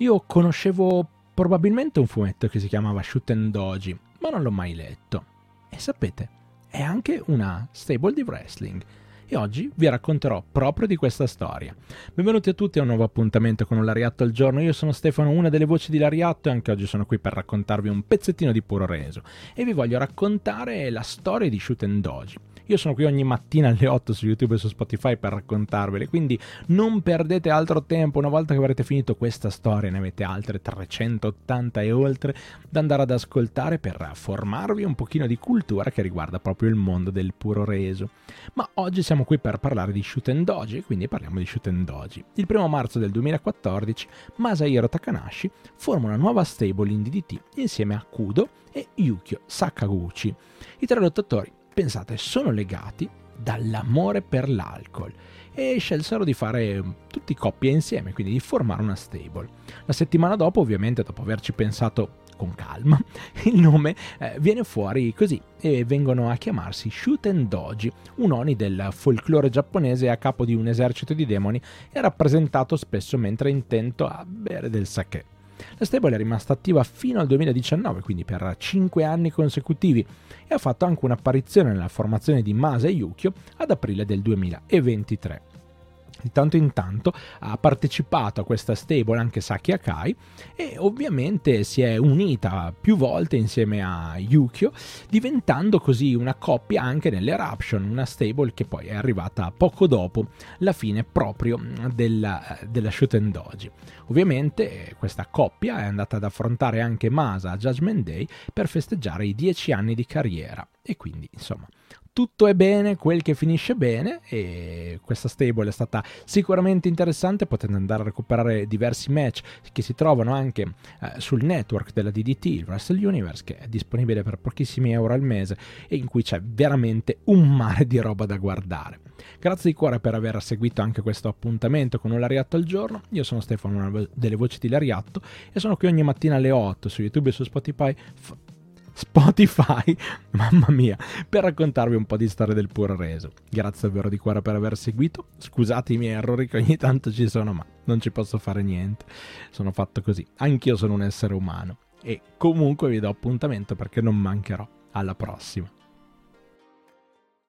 Io conoscevo probabilmente un fumetto che si chiamava Shoot and Doji, ma non l'ho mai letto. E sapete, è anche una stable di wrestling e oggi vi racconterò proprio di questa storia. Benvenuti a tutti a un nuovo appuntamento con un Lariatto al giorno. Io sono Stefano, una delle voci di Lariatto e anche oggi sono qui per raccontarvi un pezzettino di puro reso e vi voglio raccontare la storia di Shoot and Doji. Io sono qui ogni mattina alle 8 su YouTube e su Spotify per raccontarvele, quindi non perdete altro tempo. Una volta che avrete finito questa storia, ne avete altre 380 e oltre da andare ad ascoltare per formarvi un pochino di cultura che riguarda proprio il mondo del puro reso. Ma oggi siamo qui per parlare di Shoot and Doji, quindi parliamo di Shoot and Doji. Il primo marzo del 2014 Masahiro Takanashi forma una nuova stable in DDT insieme a Kudo e Yukio Sakaguchi. I tre lottatori pensate, sono legati dall'amore per l'alcol e scelsero di fare tutti coppie insieme, quindi di formare una stable. La settimana dopo, ovviamente, dopo averci pensato con calma, il nome eh, viene fuori così e vengono a chiamarsi Shoot and Doji, un oni del folklore giapponese a capo di un esercito di demoni e rappresentato spesso mentre intento a bere del sake. La stable è rimasta attiva fino al 2019, quindi per 5 anni consecutivi, e ha fatto anche un'apparizione nella formazione di Masa e Yukio ad aprile del 2023. Di tanto in tanto ha partecipato a questa stable anche Saki Akai e ovviamente si è unita più volte insieme a Yukio, diventando così una coppia anche nell'Eruption, una stable che poi è arrivata poco dopo la fine proprio della, della Shoten Doji. Ovviamente questa coppia è andata ad affrontare anche Masa a Judgment Day per festeggiare i dieci anni di carriera e quindi insomma tutto è bene, quel che finisce bene e questa stable è stata sicuramente interessante, potete andare a recuperare diversi match che si trovano anche eh, sul network della DDT, il Wrestle Universe, che è disponibile per pochissimi euro al mese e in cui c'è veramente un mare di roba da guardare. Grazie di cuore per aver seguito anche questo appuntamento con un Lariatto al giorno, io sono Stefano, una delle voci di Lariatto e sono qui ogni mattina alle 8 su YouTube e su Spotify Spotify, mamma mia, per raccontarvi un po' di storia del puro reso. Grazie davvero di cuore per aver seguito. Scusate i miei errori che ogni tanto ci sono, ma non ci posso fare niente. Sono fatto così. Anch'io sono un essere umano. E comunque vi do appuntamento perché non mancherò. Alla prossima.